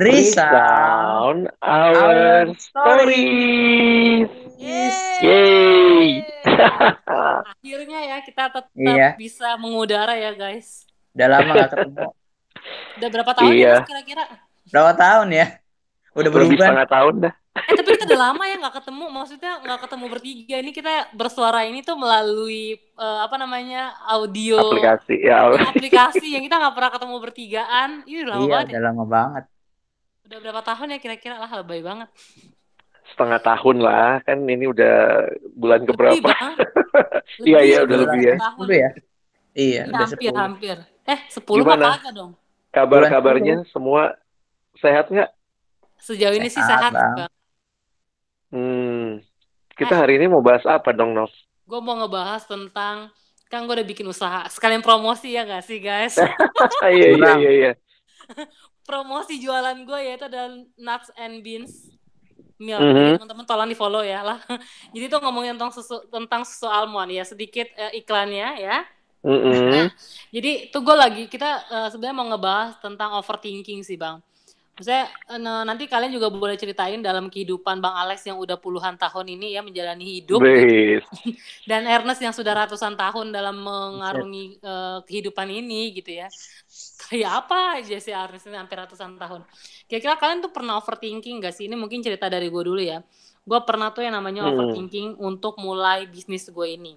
Resound our stories. Yeay. Yeay. Akhirnya ya kita tetap Iya. bisa mengudara ya guys. Udah lama gak ketemu. Udah berapa tahun Iya. ya kira-kira? Berapa tahun ya? Udah Lebih berubah. setengah tahun dah. Eh tapi kita udah lama ya nggak ketemu. Maksudnya nggak ketemu bertiga. Ini kita bersuara ini tuh melalui eh, apa namanya audio Aplikasi ya. aplikasi yang kita nggak pernah ketemu bertigaan. Ini udah lama Iya, banget. ya. udah lama banget. Udah berapa tahun ya kira-kira lah lebay banget. Setengah tahun lah. Kan ini udah bulan keberapa? Iya, iya, udah lebih ya. tahun. Udah ya? Iya, udah hampir 10. hampir. Eh 10 Gimana? kagak dong. Kabar-kabarnya semua sehat nggak? Sejauh ini sih Sehat, Bang. bang. Hmm. Kita hari ini mau bahas apa dong, Nov? Gue mau ngebahas tentang kan gue udah bikin usaha sekalian promosi ya gak sih guys iya, iya, iya, iya. promosi jualan gue yaitu adalah nuts and beans milk Mhm. Jadi teman-teman tolong di follow ya lah jadi tuh ngomongin tentang susu tentang susu almond ya sedikit eh, iklannya ya Mm-mm. jadi tuh gue lagi kita eh, sebenarnya mau ngebahas tentang overthinking sih bang Maksudnya eh, nanti kalian juga boleh ceritain dalam kehidupan Bang Alex yang udah puluhan tahun ini ya menjalani hidup. Bes. dan Ernest yang sudah ratusan tahun dalam mengarungi eh, kehidupan ini gitu ya. Kayak apa aja sih Ernest ini hampir ratusan tahun? Kira-kira kalian tuh pernah overthinking gak sih? Ini mungkin cerita dari gue dulu ya. Gue pernah tuh yang namanya Hmm. overthinking untuk mulai bisnis gue ini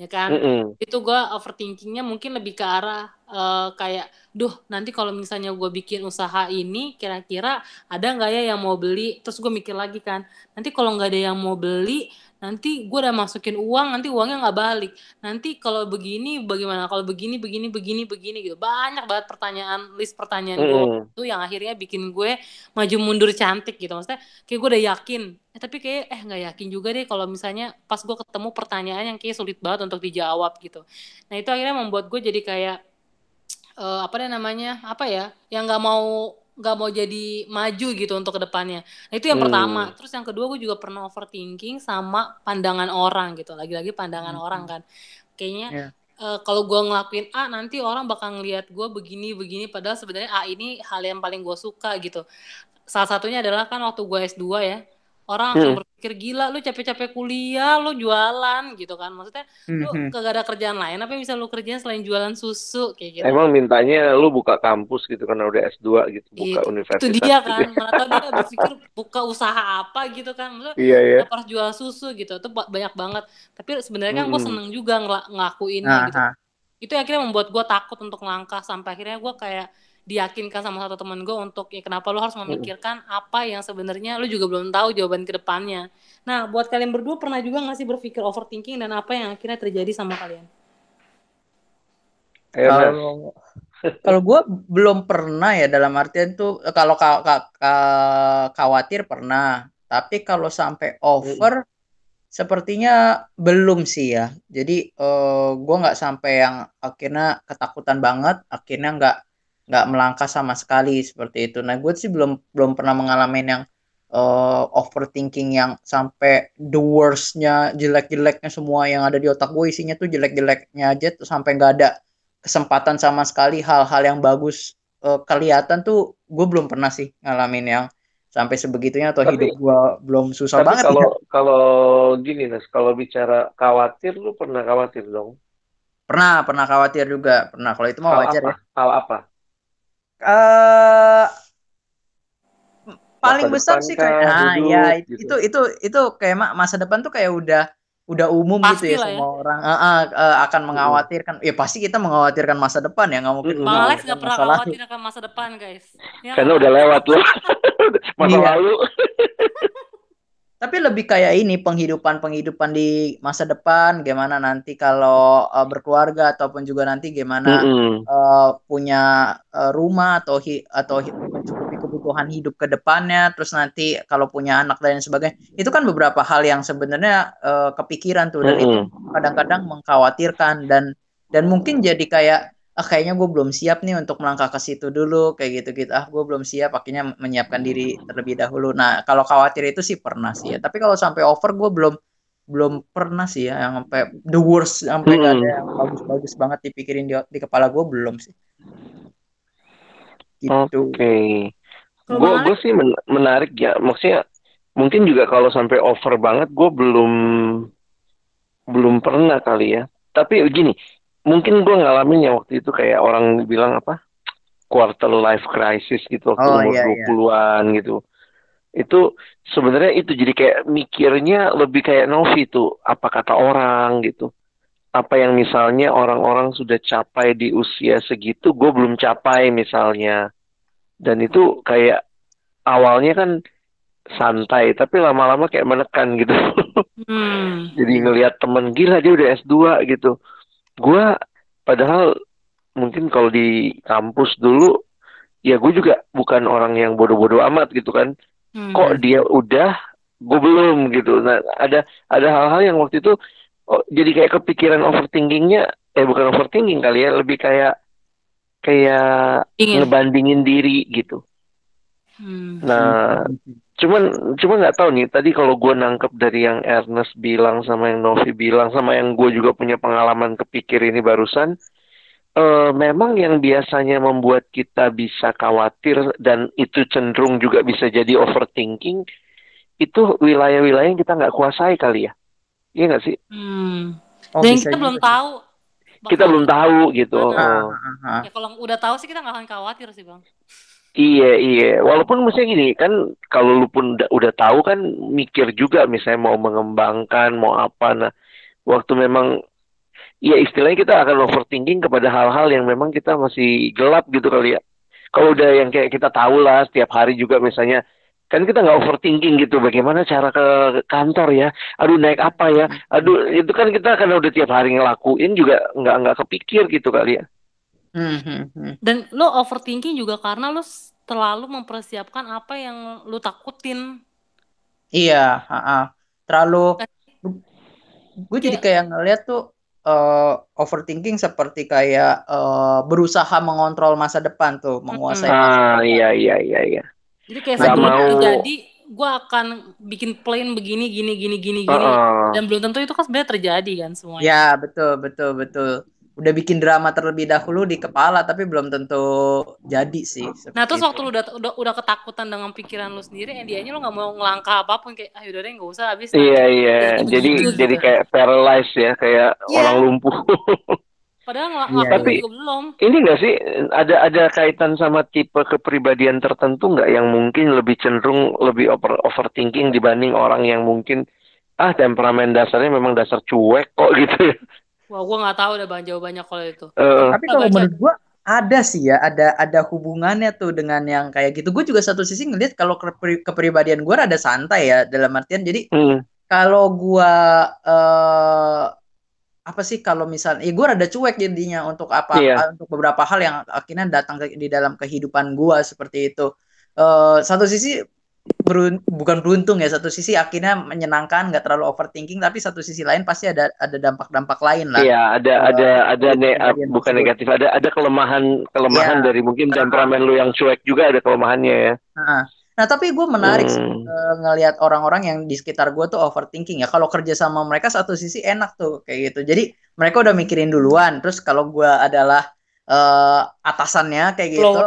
ya kan Mm-mm. itu gue overthinkingnya mungkin lebih ke arah eh, kayak duh nanti kalau misalnya gue bikin usaha ini kira-kira ada nggak ya yang mau beli terus gue mikir lagi kan nanti kalau nggak ada yang mau beli nanti gue udah masukin uang nanti uangnya nggak balik. Nanti kalau begini bagaimana? Kalau begini begini begini begini gitu. Banyak banget pertanyaan list pertanyaan gue Mm-mm. itu yang akhirnya bikin gue maju mundur cantik gitu. Maksudnya kayak gue udah yakin. Eh, tapi kayak eh nggak yakin juga deh kalau misalnya pas gue ketemu pertanyaan yang kayak sulit banget untuk dijawab gitu. Nah itu akhirnya membuat gue jadi kayak eh, apa namanya? Apa ya? Yang nggak mau nggak mau jadi maju gitu untuk ke depannya nah itu yang Hmm. pertama terus yang kedua gue juga pernah overthinking sama pandangan orang gitu lagi-lagi pandangan Hmm. orang kan kayaknya Iya. eh, kalau gue ngelakuin A nanti orang bakal ngelihat gue begini begini padahal sebenarnya A ini hal yang paling gue suka gitu salah satunya adalah kan waktu gue S2 ya orang langsung Hmm. berpikir gila lu capek-capek kuliah lu jualan gitu kan maksudnya lu Mhm. kagak ada kerjaan lain apa yang bisa lu kerjain selain jualan susu kayak gitu Emang mintanya lu buka kampus gitu karena udah S2 gitu, buka Itu- universitas itu dia gitu. kan mana tau dia berpikir buka usaha apa gitu kan maksudnya Iya, iya. harus jual susu gitu itu ba- banyak banget tapi sebenarnya kan gue Mm-mm. seneng juga ngela- ngelakuinnya gitu Aha. itu akhirnya membuat gue takut untuk langkah sampai akhirnya gue kayak diyakinkan sama satu temen gue untuk ya kenapa lu harus memikirkan apa yang sebenarnya lu juga belum tahu jawaban ke depannya? Nah buat kalian berdua pernah juga nggak sih berpikir overthinking dan apa yang akhirnya terjadi sama kalian. Kalau kalau gue belum pernah ya dalam artian tuh eh, kalau ka- ka- ka- khawatir pernah, tapi kalau sampai over sepertinya belum sih ya. Jadi eh, gue nggak sampai yang akhirnya ketakutan banget, akhirnya nggak nggak melangkah sama sekali seperti itu. Nah gue sih belum belum pernah mengalami yang eh, overthinking yang sampai the worst-nya jelek-jeleknya semua yang ada di otak gue isinya tuh jelek-jeleknya aja tuh sampai nggak ada kesempatan sama sekali hal-hal yang bagus eh, kelihatan tuh gue belum pernah sih ngalamin yang sampai sebegitunya atau Tapi- hidup gue belum susah Tapi banget kalau ya. kalau gini, Nas, kalau bicara khawatir, lu pernah khawatir dong? Pernah, pernah khawatir juga. Pernah. Kalau itu Hal wajar apa? ya. Hal apa? Eh paling Masa besar sih kayak nah hidup, ya gitu. itu itu itu kayak ma- masa depan tuh kayak udah udah umum Pasti gitu ya ya. semua orang Eh, eh, eh, akan mengkhawatirkan ya pasti kita mengkhawatirkan masa depan ya nggak mungkin. Bang Alex nggak pernah khawatir akan masa depan guys Ya Karena udah lewat lu. Masa Iya. lalu. Tapi lebih kayak ini penghidupan-penghidupan di masa depan, gimana nanti kalau eh, berkeluarga ataupun juga nanti gimana Mm-mm. eh, punya eh, rumah atau hi- atau hi- mencukupi kebutuhan hidup ke depannya, terus nanti kalau punya anak dan lain sebagainya. Itu kan beberapa hal yang sebenarnya eh, kepikiran tuh dan itu Mm-mm. kadang-kadang mengkhawatirkan dan dan mungkin jadi kayak ah kayaknya gue belum siap nih untuk melangkah ke situ dulu kayak gitu-gitu. Ah gue belum siap akhirnya menyiapkan diri terlebih dahulu. Nah kalau khawatir itu sih pernah sih ya. Tapi kalau sampai over gue belum belum pernah sih ya yang sampai the worst sampai ada Hmm. yang bagus-bagus banget dipikirin di, di kepala gue belum sih. Gitu. Oke. Gue menarik, gue sih men- menarik ya. Maksudnya mungkin juga kalau sampai over banget gue belum belum pernah kali ya. Tapi gini mungkin gue ngalamin ya waktu itu kayak orang bilang apa quarter life crisis gitu waktu Oh, umur iya, iya. 20-an gitu. Itu sebenarnya itu jadi kayak mikirnya lebih kayak Novi tuh apa kata orang gitu. Apa yang misalnya orang-orang sudah capai di usia segitu gue belum capai misalnya. Dan itu kayak awalnya kan santai tapi lama-lama kayak menekan gitu. Hmm, jadi ngelihat temen gila dia udah S2 gitu gua padahal mungkin kalau di kampus dulu ya gue juga bukan orang yang bodoh-bodoh amat gitu kan hmm. kok dia udah gue belum gitu nah ada ada hal-hal yang waktu itu oh, jadi kayak kepikiran overthinkingnya eh bukan overthinking kali ya lebih kayak kayak Ingin. ngebandingin diri gitu Hmm. nah cuman cuma nggak tahu nih tadi kalau gue nangkep dari yang Ernest bilang sama yang Novi bilang sama yang gue juga punya pengalaman kepikir ini barusan eh, memang yang biasanya membuat kita bisa khawatir dan itu cenderung juga bisa jadi overthinking itu wilayah-wilayah yang kita nggak kuasai kali ya iya nggak sih Hmm. Oh, Dan kita belum tahu. kita belum tahu gitu. Ah, ah, ah. Ya kalau udah tahu sih kita nggak akan khawatir sih bang. Iya iya, walaupun misalnya gini kan kalau lu pun udah, udah tahu kan mikir juga misalnya mau mengembangkan mau apa. Nah waktu memang ya istilahnya kita akan overthinking kepada hal-hal yang memang kita masih gelap gitu kali ya. Kalau udah yang kayak kita tahu lah setiap hari juga misalnya kan kita nggak overthinking gitu bagaimana cara ke kantor ya? Aduh naik apa ya? Aduh itu kan kita karena udah tiap hari ngelakuin juga nggak nggak kepikir gitu kali ya Hmm, hmm, hmm. Dan lo overthinking juga karena lo terlalu mempersiapkan apa yang lo takutin. Iya, ah, ah. Terlalu gue jadi Kayak- kayak ngeliat tuh eh, overthinking seperti kayak eh, berusaha mengontrol masa depan tuh, menguasai masa ah depan. iya iya iya iya Jadi kayak sebelum mau- terjadi, gue akan bikin plan begini, gini, gini, gini, gini. Heeh. Dan belum tentu itu kan sebenarnya terjadi kan semuanya. Ya, betul, betul, betul. Udah bikin drama terlebih dahulu di kepala, tapi belum tentu jadi sih. Nah terus itu. waktu lu udah, udah udah ketakutan dengan pikiran lu sendiri, endingnya lu nggak mau ngelangkah apa pun kayak, ah yaudah deh nggak usah habis. Iya iya, Jadi jadi begitu jadi gitu. kayak paralyzed ya, kayak Iya. orang lumpuh. Padahal ngel- Iya, ngelakuin iya. juga belum. Ini nggak sih ada ada kaitan sama tipe kepribadian tertentu nggak yang mungkin lebih cenderung lebih over overthinking dibanding orang yang mungkin ah temperamen dasarnya memang dasar cuek kok gitu ya. Wah gue nggak tahu udah bang jawabannya kalau itu. Eh, Tapi kalau menurut gua ada sih ya, ada ada hubungannya tuh dengan yang kayak gitu. Gue juga satu sisi ngeliat kalau kepri- kepribadian gua rada santai ya dalam artian jadi hmm, kalau gua eh apa sih kalau misalnya ya gua rada cuek jadinya untuk apa Iya. untuk beberapa hal yang akhirnya datang ke- di dalam kehidupan gua seperti itu. Eh satu sisi berun- bukan beruntung ya, satu sisi akhirnya menyenangkan, nggak terlalu overthinking, tapi satu sisi lain pasti ada ada dampak-dampak lain lah. Iya ada Eh, ada ada ne- kepribadian bukan negatif ada ada kelemahan kelemahan Iya. dari mungkin temperamen lu yang cuek juga ada kelemahannya ya. Nah, nah, tapi gue menarik sih Hmm. eh, ngelihat orang-orang yang di sekitar gue tuh overthinking ya. Kalau kerja sama mereka satu sisi enak tuh kayak gitu. Jadi mereka udah mikirin duluan. Terus kalau gue adalah eh, atasannya kayak gitu.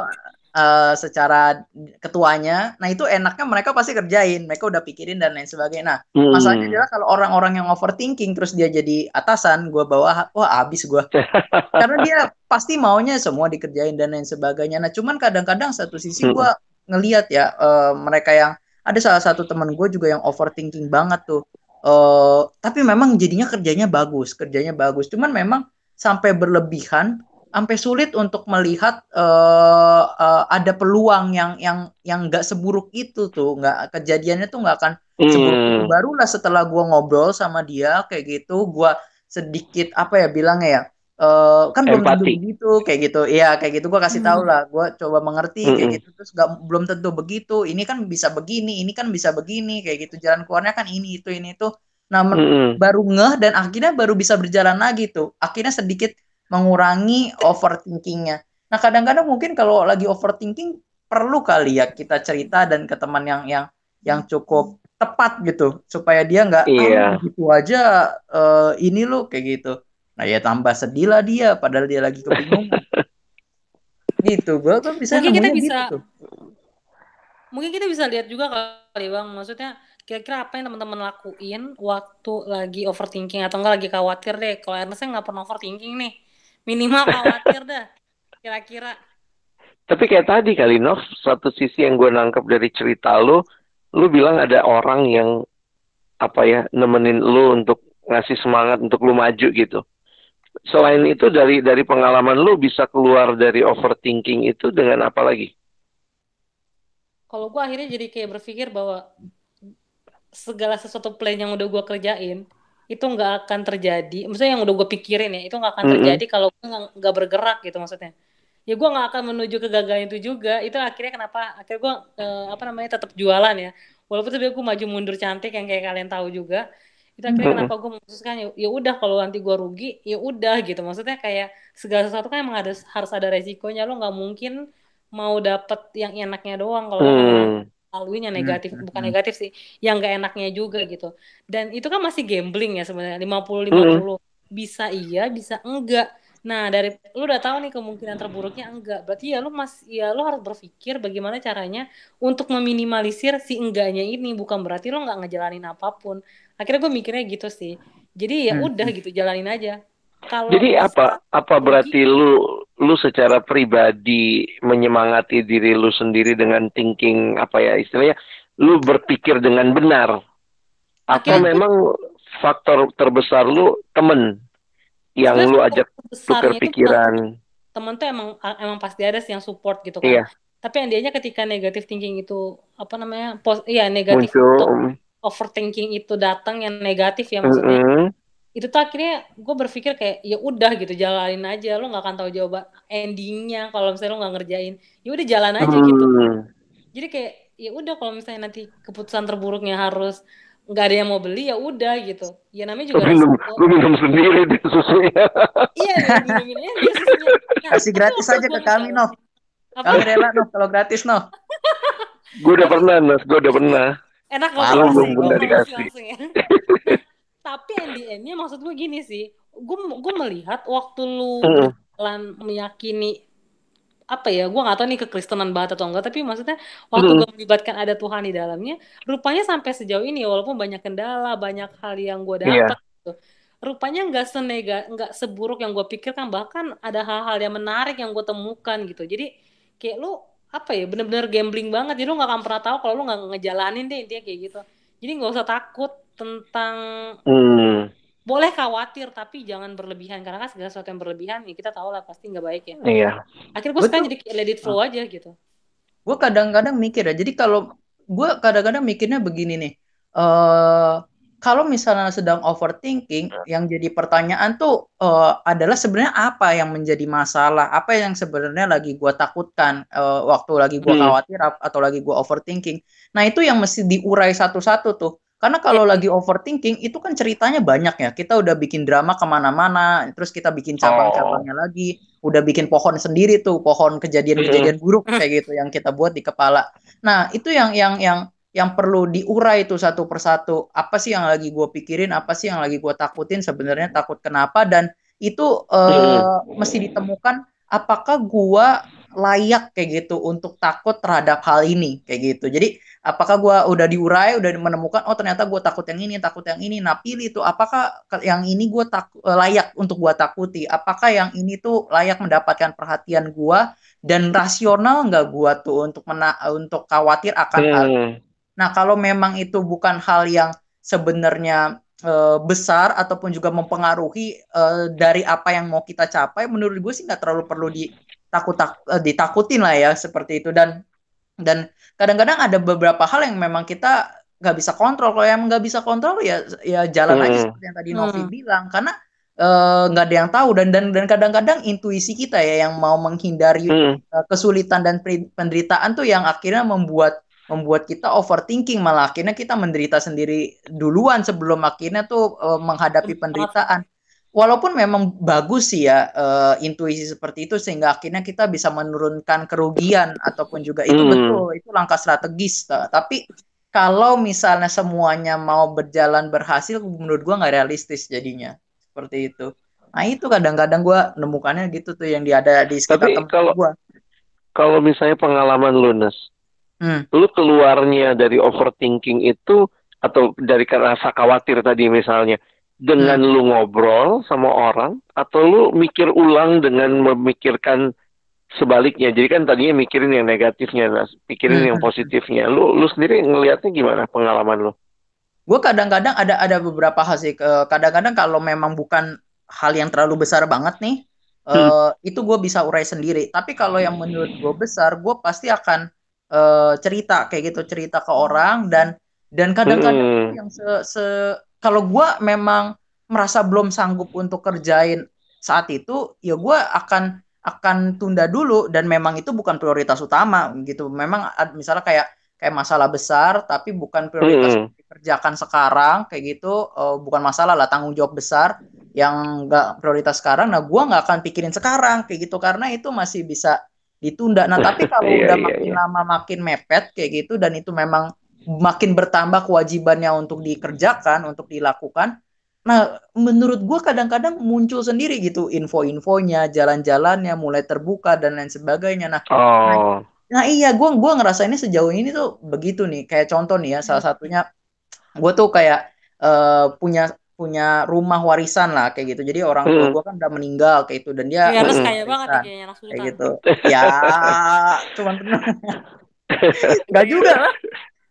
Eh, secara ketuanya, nah itu enaknya mereka pasti kerjain. Mereka udah pikirin dan lain sebagainya. Nah, Hmm. masalahnya adalah kalau orang-orang yang overthinking terus dia jadi atasan, gue bawa wah abis gue. Karena dia pasti maunya semua dikerjain dan lain sebagainya. Nah, cuman kadang-kadang satu sisi gue ngelihat ya eh, mereka yang ada salah satu teman gue juga yang overthinking banget tuh. Eh, tapi memang jadinya kerjanya bagus, kerjanya bagus. Cuman memang sampai berlebihan, sampai sulit untuk melihat eh, eh, ada peluang yang yang yang nggak seburuk itu tuh, nggak kejadiannya tuh nggak akan seburuk itu. Hmm. Barulah setelah gua ngobrol sama dia kayak gitu, gua sedikit apa ya bilangnya ya, eh, kan belum tentu Empati. begitu kayak gitu. Iya kayak gitu gua kasih tahu Hmm. lah, gua coba mengerti kayak Mm-mm. gitu terus nggak belum tentu begitu. Ini kan bisa begini, ini kan bisa begini kayak gitu. Jalan keluarnya kan ini itu ini itu. Nah men- Hmm. baru ngeh dan akhirnya baru bisa berjalan lagi tuh. Akhirnya sedikit mengurangi overthinkingnya. Nah kadang-kadang mungkin kalau lagi overthinking perlu kali ya kita cerita dan ke teman yang yang yang cukup tepat gitu supaya dia nggak Iya. ah gitu aja eh, ini loh kayak gitu. Nah ya tambah sedih lah dia padahal dia lagi kebingungan. gitu gue kan bisa Mungkin kita bisa- gitu tuh. mungkin kita bisa lihat juga kali bang maksudnya kira-kira apa yang teman-teman lakuin waktu lagi overthinking atau enggak lagi khawatir deh kalau Ernest nggak pernah overthinking nih minimal khawatir dah kira-kira. Tapi kayak tadi kali Nov satu sisi yang gue nangkep dari cerita lu lu bilang ada orang yang apa ya nemenin lu untuk ngasih semangat untuk lu maju gitu. Selain itu dari dari pengalaman lu bisa keluar dari overthinking itu dengan apa lagi? Kalau gue akhirnya jadi kayak berpikir bahwa segala sesuatu plan yang udah gue kerjain itu nggak akan terjadi. Maksudnya yang udah gue pikirin ya itu nggak akan terjadi mm -hmm. kalau gue nggak bergerak gitu maksudnya. Ya gue nggak akan menuju kegagalan itu juga. Itu akhirnya kenapa? Akhirnya gue uh, apa namanya tetap jualan ya. Walaupun sebenarnya gue maju mundur cantik yang kayak kalian tahu juga itu akhirnya mm -hmm. kenapa gue memutuskan ya, ya udah kalau nanti gue rugi ya udah gitu. Maksudnya kayak segala sesuatu kan emang ada harus ada resikonya. Lo nggak mungkin mau dapet yang enaknya doang kalau hmm. Laluin yang negatif hmm. bukan negatif sih yang gak enaknya juga gitu. Dan itu kan masih gambling ya sebenarnya 50 50 hmm. bisa iya bisa enggak. Nah dari lu udah tahu nih kemungkinan terburuknya enggak. Berarti ya lu mas ya lu harus berpikir bagaimana caranya untuk meminimalisir si enggaknya ini. Bukan berarti lu nggak ngejalanin apa pun. Akhirnya gue mikirnya gitu sih. Jadi ya hmm. udah gitu jalanin aja kalau Jadi apa apa berarti lu lu secara pribadi menyemangati diri lu sendiri dengan thinking apa ya istilahnya lu berpikir dengan benar? Atau Akhirnya memang faktor terbesar lu temen yang lu ajak tukar pikiran? Temen tuh emang emang pasti ada sih yang support gitu kan. Iya. tapi yang dianya ketika negatif thinking itu apa namanya pos iya negatif Muncul. overthinking itu datang yang negatif ya maksudnya. Mm -hmm itu tuh akhirnya gue berpikir kayak ya udah gitu jalanin aja. Lo nggak akan tahu jawaban endingnya kalau misalnya lo nggak ngerjain. Ya udah jalan aja gitu. hmm. gitu. Jadi kayak ya udah kalau misalnya nanti keputusan terburuknya harus nggak ada yang mau beli ya udah gitu. Ya namanya juga minum lu minum sendiri di susunya. Iya minum minumnya dia susunya. Nah, kasih gratis aja ke kami no kami rela no kalau gratis no gue udah pernah Nas gue udah pernah. Enak kalau belum dikasih ya. tapi endingnya maksud gue gini sih gue gue melihat waktu lu jalan meyakini apa ya gue gak tahu nih kekristenan banget atau enggak tapi maksudnya waktu gue melibatkan ada Tuhan di dalamnya rupanya sampai sejauh ini walaupun banyak kendala banyak hal yang gue dapat yeah. gitu rupanya nggak senega nggak seburuk yang gue pikirkan bahkan ada hal-hal yang menarik yang gue temukan gitu. Jadi kayak lu apa ya bener-bener gambling banget jadi lu nggak akan pernah tahu kalau lu nggak ngejalanin deh intinya kayak gitu. Jadi nggak usah takut tentang hmm. boleh khawatir tapi jangan berlebihan karena kan segala sesuatu yang berlebihan ya kita tahu lah pasti nggak baik ya. Iya. Akhirnya gue sekarang jadi let it flow aja gitu. Gue kadang-kadang mikir ya. Jadi kalau gue kadang-kadang mikirnya begini nih. Uh, kalau misalnya sedang overthinking, yang jadi pertanyaan tuh uh, adalah sebenarnya apa yang menjadi masalah, apa yang sebenarnya lagi gue takutkan uh, waktu lagi gue hmm. khawatir atau lagi gue overthinking. Nah itu yang mesti diurai satu-satu tuh. Karena kalau yeah. lagi overthinking itu kan ceritanya banyak ya. Kita udah bikin drama ke mana-mana, terus kita bikin cabang-cabangnya oh. lagi, udah bikin pohon sendiri tuh, pohon kejadian-kejadian buruk kayak gitu yang kita buat di kepala. Nah itu yang yang yang yang perlu diurai itu satu persatu. Apa sih yang lagi gue pikirin? Apa sih yang lagi gue takutin? Sebenarnya takut kenapa? Dan itu uh, mesti ditemukan. Apakah gue layak kayak gitu untuk takut terhadap hal ini kayak gitu. Jadi apakah gue udah diurai, udah menemukan oh ternyata gue takut yang ini, takut yang ini. Nah pilih tuh apakah yang ini gue tak eh, layak untuk gue takuti? Apakah yang ini tuh layak mendapatkan perhatian gue dan rasional nggak gue tuh untuk mena untuk khawatir akan hmm. hal. Nah kalau memang itu bukan hal yang sebenarnya uh, besar ataupun juga mempengaruhi uh, dari apa yang mau kita capai, menurut gue sih nggak terlalu perlu di takut tak uh, ditakutin lah ya seperti itu. Dan dan kadang-kadang ada beberapa hal yang memang kita nggak bisa kontrol. Kalau yang nggak bisa kontrol ya ya jalan hmm. aja seperti yang tadi Novi hmm. bilang. Karena eh, nggak uh, ada yang tahu. Dan dan dan kadang-kadang intuisi kita ya yang mau menghindari hmm. uh, kesulitan dan penderitaan tuh yang akhirnya membuat membuat kita overthinking. Malah akhirnya kita menderita sendiri duluan sebelum akhirnya tuh uh, menghadapi penderitaan walaupun memang bagus sih ya uh, intuisi seperti itu sehingga akhirnya kita bisa menurunkan kerugian ataupun juga itu hmm. betul itu langkah strategis tapi kalau misalnya semuanya mau berjalan berhasil menurut gua nggak realistis jadinya seperti itu nah itu kadang-kadang gua nemukannya gitu tuh yang ada di sekitar tapi kalau gua kalau misalnya pengalaman lunas Hmm. lu keluarnya dari overthinking itu atau dari rasa khawatir tadi misalnya dengan Hmm. lu ngobrol sama orang atau lu mikir ulang dengan memikirkan sebaliknya. Jadi kan tadinya mikirin yang negatifnya, nah, pikirin Hmm. yang positifnya. Lu lu sendiri ngelihatnya gimana pengalaman lu? Gue kadang-kadang ada ada beberapa hal sih. Eh, Kadang-kadang kalau memang bukan hal yang terlalu besar banget nih, eh, itu gue bisa urai sendiri. Tapi kalau yang menurut gue besar, gue pasti akan eh, cerita kayak gitu, cerita ke orang dan dan kadang-kadang Mm-mm. yang se, se- kalau gue memang merasa belum sanggup untuk kerjain saat itu, ya gue akan akan tunda dulu dan memang itu bukan prioritas utama gitu. Memang misalnya kayak kayak masalah besar tapi bukan prioritas Mm-mm. dikerjakan sekarang kayak gitu eh, bukan masalah lah tanggung jawab besar yang nggak prioritas sekarang nah gua nggak akan pikirin sekarang kayak gitu karena itu masih bisa ditunda nah tapi kalau Iya, udah iya, makin iya. lama makin mepet kayak gitu dan itu memang makin bertambah kewajibannya untuk dikerjakan untuk dilakukan nah menurut gua kadang-kadang muncul sendiri gitu info-infonya jalan-jalannya mulai terbuka dan lain sebagainya nah Oh. Nah iya, gue gua ngerasainnya sejauh ini tuh begitu nih. Kayak contoh nih ya, salah satunya gue tuh kayak eh, punya punya rumah warisan lah kayak gitu. Jadi orang tua Mm. gue kan udah meninggal kayak itu dan dia Ya, Mm-mm. kaya banget nih kayaknya anak kayak sultan. gitu. Ya, cuman tenang. Enggak juga lah.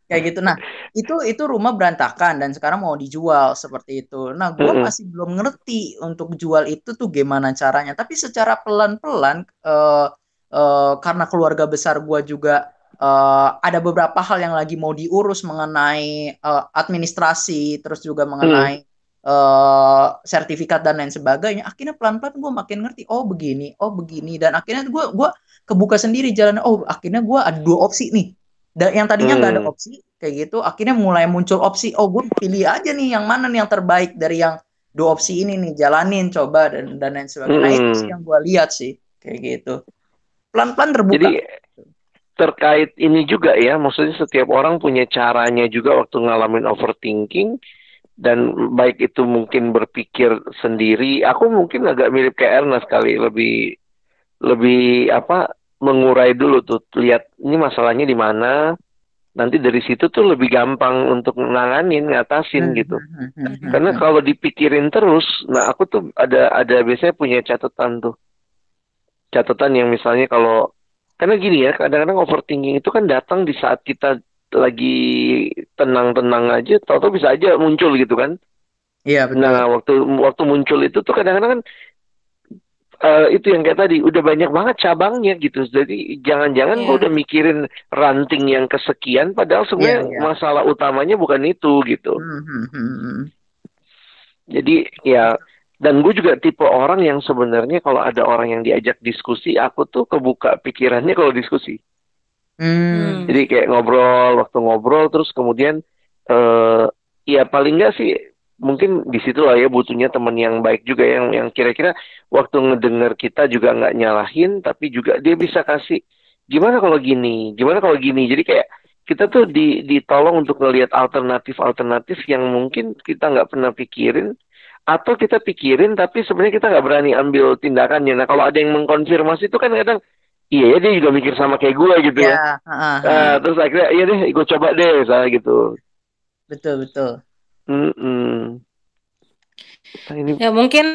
Kayak gitu. Nah, itu itu rumah berantakan dan sekarang mau dijual seperti itu. Nah, gue Mm-mm. masih belum ngerti untuk jual itu tuh gimana caranya. Tapi secara pelan-pelan eh, eh, karena keluarga besar gue juga eh, ada beberapa hal yang lagi mau diurus mengenai eh, administrasi, terus juga mengenai eh, sertifikat dan lain sebagainya. Akhirnya pelan-pelan gue makin ngerti. Oh begini, oh begini, dan akhirnya gue gua kebuka sendiri jalan. Oh akhirnya gue ada dua opsi nih. Dan yang tadinya nggak ada Hmm. opsi kayak gitu, akhirnya mulai muncul opsi. Oh gue pilih aja nih yang mana nih yang terbaik dari yang dua opsi ini nih jalanin coba dan dan lain sebagainya. Nah itu Hmm. sih yang gue lihat sih kayak gitu. Pelan-pelan terbuka. Jadi terkait ini juga ya, maksudnya setiap orang punya caranya juga waktu ngalamin overthinking dan baik itu mungkin berpikir sendiri. Aku mungkin agak mirip kayak Ernest kali, lebih lebih apa mengurai dulu tuh, lihat ini masalahnya di mana. Nanti dari situ tuh lebih gampang untuk nanganin, ngatasin gitu. Hmm, hmm, hmm, Karena hmm. kalau dipikirin terus, nah aku tuh ada ada biasanya punya catatan tuh. Catatan yang misalnya kalau karena gini ya, kadang-kadang overthinking itu kan datang di saat kita lagi tenang-tenang aja, tahu-tahu bisa aja muncul gitu kan. Iya betul. Nah, waktu waktu muncul itu tuh kadang-kadang kan eh, itu yang kayak tadi udah banyak banget cabangnya gitu. Jadi jangan-jangan gua Iya. udah mikirin ranting yang kesekian padahal sebenarnya Iya, iya. masalah utamanya bukan itu gitu. Hmm, hmm. Jadi ya dan gue juga tipe orang yang sebenarnya kalau ada orang yang diajak diskusi, aku tuh kebuka pikirannya kalau diskusi. Hmm. Jadi kayak ngobrol, waktu ngobrol terus kemudian eh ya paling nggak sih mungkin di situ lah ya butuhnya teman yang baik juga yang yang kira-kira waktu ngedenger kita juga nggak nyalahin tapi juga dia bisa kasih gimana kalau gini, gimana kalau gini. Jadi kayak kita tuh di ditolong untuk ngelihat alternatif-alternatif yang mungkin kita nggak pernah pikirin atau kita pikirin tapi sebenarnya kita nggak berani ambil tindakannya. Nah kalau ada yang mengkonfirmasi itu kan kadang iya ya dia juga mikir sama kayak gue gitu ya. Ya, ah, Nah, terus akhirnya iya deh, gue coba deh, misalnya gitu. betul betul. Mm-mm. Nah, ini Ya mungkin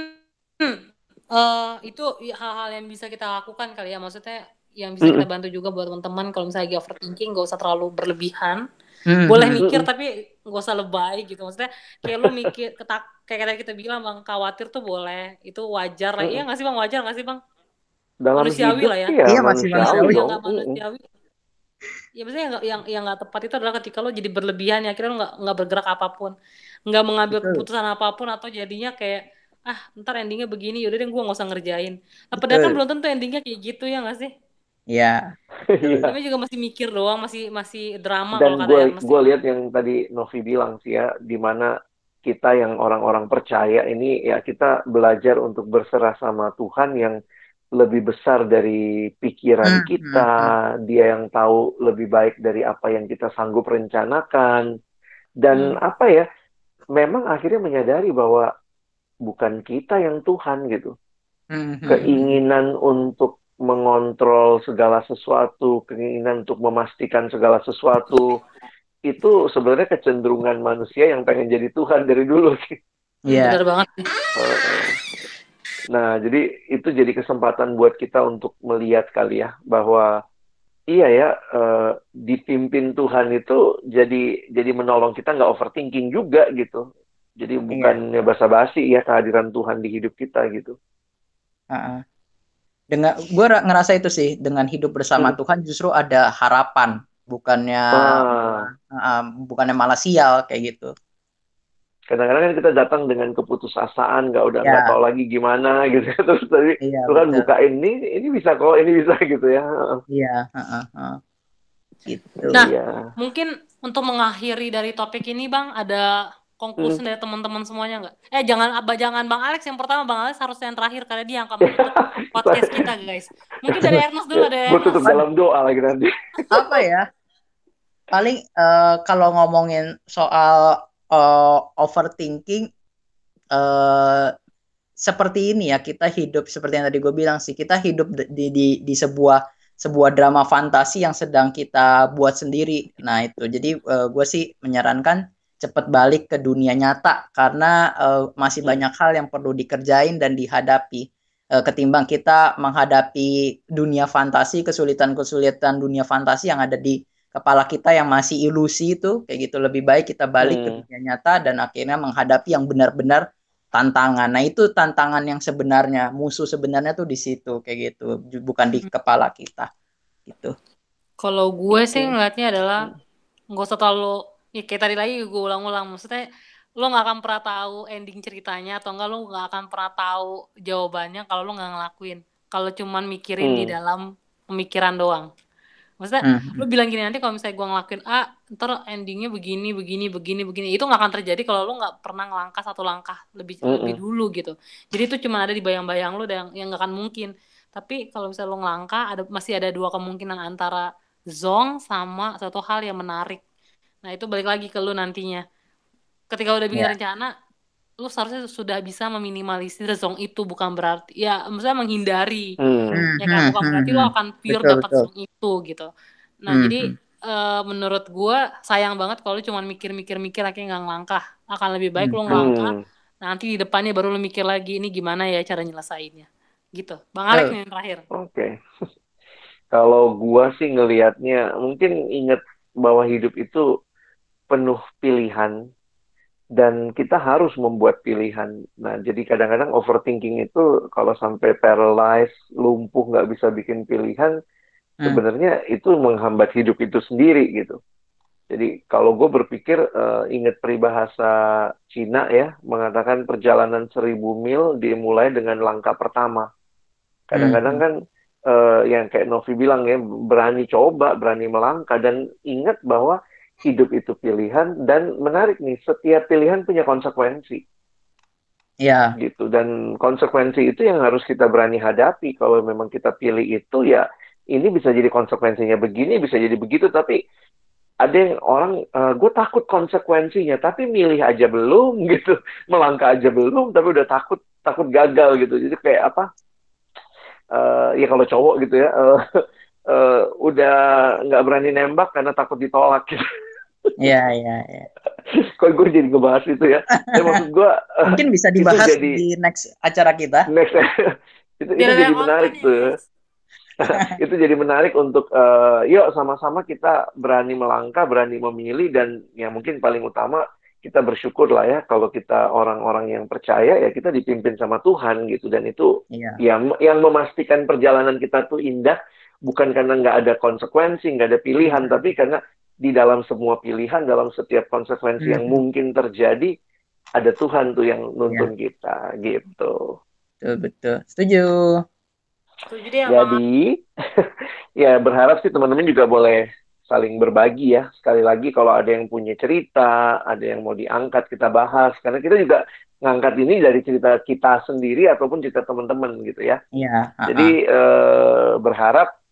eh itu hal-hal yang bisa kita lakukan kali ya. Maksudnya yang bisa kita bantu juga buat teman-teman kalau misalnya lagi overthinking gak usah terlalu berlebihan. Hmm, Boleh hmm. mikir tapi gak usah lebay gitu. Maksudnya kayak lu mikir ketak kayak tadi kita bilang bang khawatir tuh boleh. Itu wajar lah. Iya gak sih bang? Wajar gak sih bang? dalam manusiawi hidup lah ya. sih ya Iya, masih manusiawi Yang gak manusiawi. Ya maksudnya yang, yang yang nggak tepat itu adalah ketika lo jadi berlebihan ya akhirnya lo nggak nggak bergerak apa pun, nggak mengambil Betul. keputusan apa pun atau jadinya kayak ah ntar endingnya begini yaudah deh gue nggak usah ngerjain. Nah, padahal kan belum tentu endingnya kayak gitu ya nggak sih? Ya. Iya. Tapi juga masih mikir doang, masih masih drama Dan kalau gue gue lihat yang tadi Novi bilang sih ya, di mana kita yang orang-orang percaya ini ya kita belajar untuk berserah sama Tuhan yang lebih besar dari pikiran Hmm, kita, dia yang tahu lebih baik dari apa yang kita sanggup rencanakan. Dan apa ya, memang akhirnya menyadari bahwa bukan kita yang Tuhan gitu. Hmm, hmm, hmm. Keinginan untuk mengontrol segala sesuatu, keinginan untuk memastikan segala sesuatu, itu sebenarnya kecenderungan manusia yang pengen jadi Tuhan dari dulu sih. Iya. Benar banget. Nah, jadi itu jadi kesempatan buat kita untuk melihat kali ya bahwa iya ya uh, dipimpin Tuhan itu jadi jadi menolong kita nggak overthinking juga gitu. Jadi iya. bukannya basa-basi ya kehadiran Tuhan di hidup kita gitu. Uh -uh. Dengan gue ngerasa itu sih dengan hidup bersama hmm. Tuhan justru ada harapan bukannya uh. Uh, bukannya malah sial kayak gitu kadang-kadang kan kita datang dengan keputusasaan nggak udah nggak ya. tahu lagi gimana gitu terus tadi ya, Tuhan betul. buka ini ini bisa kok ini bisa gitu ya. Iya uh, uh, gitu. Nah ya. mungkin untuk mengakhiri dari topik ini bang ada konklusi hmm. dari teman-teman semuanya nggak? Eh jangan abah jangan bang Alex yang pertama. Bang Alex harus yang terakhir karena dia yang akan podcast kita guys. Mungkin dari Ernest dulu ada Gue tutup dalam doa lagi nanti. Apa ya? Paling uh, kalau ngomongin soal uh, overthinking uh, seperti ini ya kita hidup seperti yang tadi gue bilang sih kita hidup di di di sebuah sebuah drama fantasi yang sedang kita buat sendiri. Nah itu. Jadi uh, gue sih menyarankan cepat balik ke dunia nyata karena uh, masih banyak hal yang perlu dikerjain dan dihadapi. Uh, ketimbang kita menghadapi dunia fantasi kesulitan-kesulitan dunia fantasi yang ada di kepala kita yang masih ilusi itu kayak gitu lebih baik kita balik hmm. ke dunia nyata dan akhirnya menghadapi yang benar-benar tantangan. Nah, itu tantangan yang sebenarnya, musuh sebenarnya tuh di situ kayak gitu, bukan di hmm. kepala kita. Gitu. Kalau gue gitu. sih ngeliatnya adalah hmm. nggak usah terlalu ya kayak tadi lagi gue ulang-ulang maksudnya lo nggak akan pernah tahu ending ceritanya atau enggak lo nggak akan pernah tahu jawabannya kalau lo nggak ngelakuin kalau cuman mikirin hmm. di dalam pemikiran doang Maksudnya hmm. lu bilang gini nanti kalau misalnya gue ngelakuin A, ntar endingnya begini, begini, begini, begini. Itu nggak akan terjadi kalau lu nggak pernah ngelangkah satu langkah lebih hmm. lebih dulu gitu. Jadi itu cuma ada di bayang-bayang lu yang yang nggak akan mungkin. Tapi kalau misalnya lu ngelangkah, ada masih ada dua kemungkinan antara zong sama satu hal yang menarik. Nah itu balik lagi ke lu nantinya. Ketika udah bikin yeah. rencana, lu seharusnya sudah bisa meminimalisir zong itu bukan berarti ya maksudnya menghindari hmm. ya kan bukan hmm. berarti hmm. lo akan pure dapat zong itu gitu nah hmm. jadi uh, menurut gua sayang banget kalau lu cuma mikir-mikir-mikir akhirnya nggak ngelangkah akan lebih baik hmm. lo ngelangkah hmm. nanti di depannya baru lu mikir lagi ini gimana ya cara nyelesainnya gitu bang Alex nih yang terakhir oke okay. kalau gua sih ngelihatnya mungkin inget bahwa hidup itu penuh pilihan dan kita harus membuat pilihan. Nah, jadi kadang-kadang overthinking itu kalau sampai paralyzed, lumpuh, nggak bisa bikin pilihan, hmm. sebenarnya itu menghambat hidup itu sendiri gitu. Jadi kalau gue berpikir uh, ingat peribahasa Cina ya mengatakan perjalanan seribu mil dimulai dengan langkah pertama. Kadang-kadang hmm. kan uh, yang kayak Novi bilang ya berani coba, berani melangkah dan ingat bahwa hidup itu pilihan dan menarik nih setiap pilihan punya konsekuensi. Ya. Gitu dan konsekuensi itu yang harus kita berani hadapi. Kalau memang kita pilih itu ya ini bisa jadi konsekuensinya begini bisa jadi begitu tapi ada yang orang uh, gue takut konsekuensinya tapi milih aja belum gitu. Melangkah aja belum tapi udah takut takut gagal gitu. Jadi kayak apa? Uh, ya kalau cowok gitu ya uh, uh, udah nggak berani nembak karena takut ditolak gitu Iya, iya, iya. Kok gue jadi ngebahas itu ya? ya maksud gue mungkin bisa dibahas jadi, di next acara kita. Next, itu, itu jadi menarik tuh. itu jadi menarik untuk uh, yuk sama-sama kita berani melangkah, berani memilih dan yang mungkin paling utama kita bersyukur lah ya kalau kita orang-orang yang percaya ya kita dipimpin sama Tuhan gitu dan itu iya. yang yang memastikan perjalanan kita tuh indah bukan karena nggak ada konsekuensi nggak ada pilihan tapi karena di dalam semua pilihan, dalam setiap konsekuensi hmm. yang mungkin terjadi, ada Tuhan tuh yang nuntun ya. kita, gitu. Betul, betul. Setuju. Setuju deh, Jadi, ya berharap sih teman-teman juga boleh saling berbagi ya. Sekali lagi kalau ada yang punya cerita, ada yang mau diangkat, kita bahas. Karena kita juga ngangkat ini dari cerita kita sendiri ataupun cerita teman-teman gitu ya. Iya. Jadi eh, berharap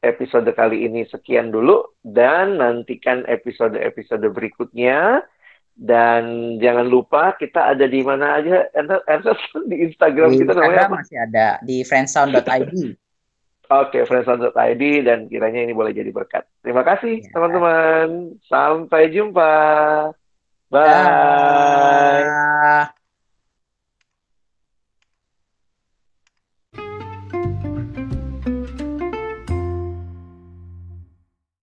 episode kali ini sekian dulu dan nantikan episode-episode berikutnya dan jangan lupa kita ada di mana aja di Instagram di kita Instagram namanya apa? masih ada di friendsound.id Oke, friendzone.id dan kiranya ini boleh jadi berkat. Terima kasih Ya. teman-teman. Sampai jumpa. Bye. Dah.